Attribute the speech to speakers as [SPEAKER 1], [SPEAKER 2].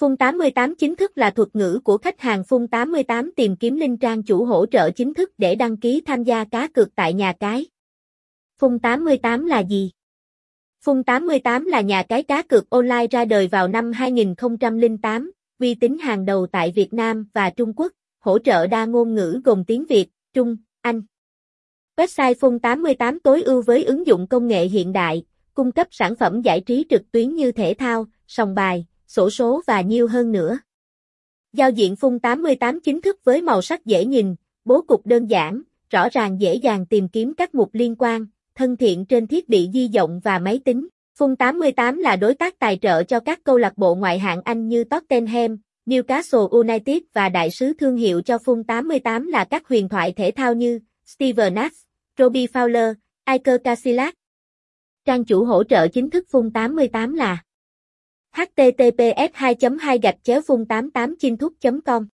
[SPEAKER 1] Phun 88 chính thức là thuật ngữ của khách hàng Phun 88 tìm kiếm linh trang chủ hỗ trợ chính thức để đăng ký tham gia cá cược tại nhà cái. Phun 88 là gì? Phun 88 là nhà cái cá cược online ra đời vào năm 2008, uy tín hàng đầu tại Việt Nam và Trung Quốc, hỗ trợ đa ngôn ngữ gồm tiếng Việt, Trung, Anh. Website Phun 88 tối ưu với ứng dụng công nghệ hiện đại, cung cấp sản phẩm giải trí trực tuyến như thể thao, sòng bài, sổ số và nhiều hơn nữa. Giao diện Fun 88 chính thức với màu sắc dễ nhìn, bố cục đơn giản, rõ ràng dễ dàng tìm kiếm các mục liên quan, thân thiện trên thiết bị di động và máy tính. Fun 88 là đối tác tài trợ cho các câu lạc bộ ngoại hạng Anh như Tottenham, Newcastle United và đại sứ thương hiệu cho Fun 88 là các huyền thoại thể thao như Steven Nash, Robbie Fowler, Iker Casillas. Trang chủ hỗ trợ chính thức Fun 88 là https 2 2 gạch chéo vung 88 chinh thúc com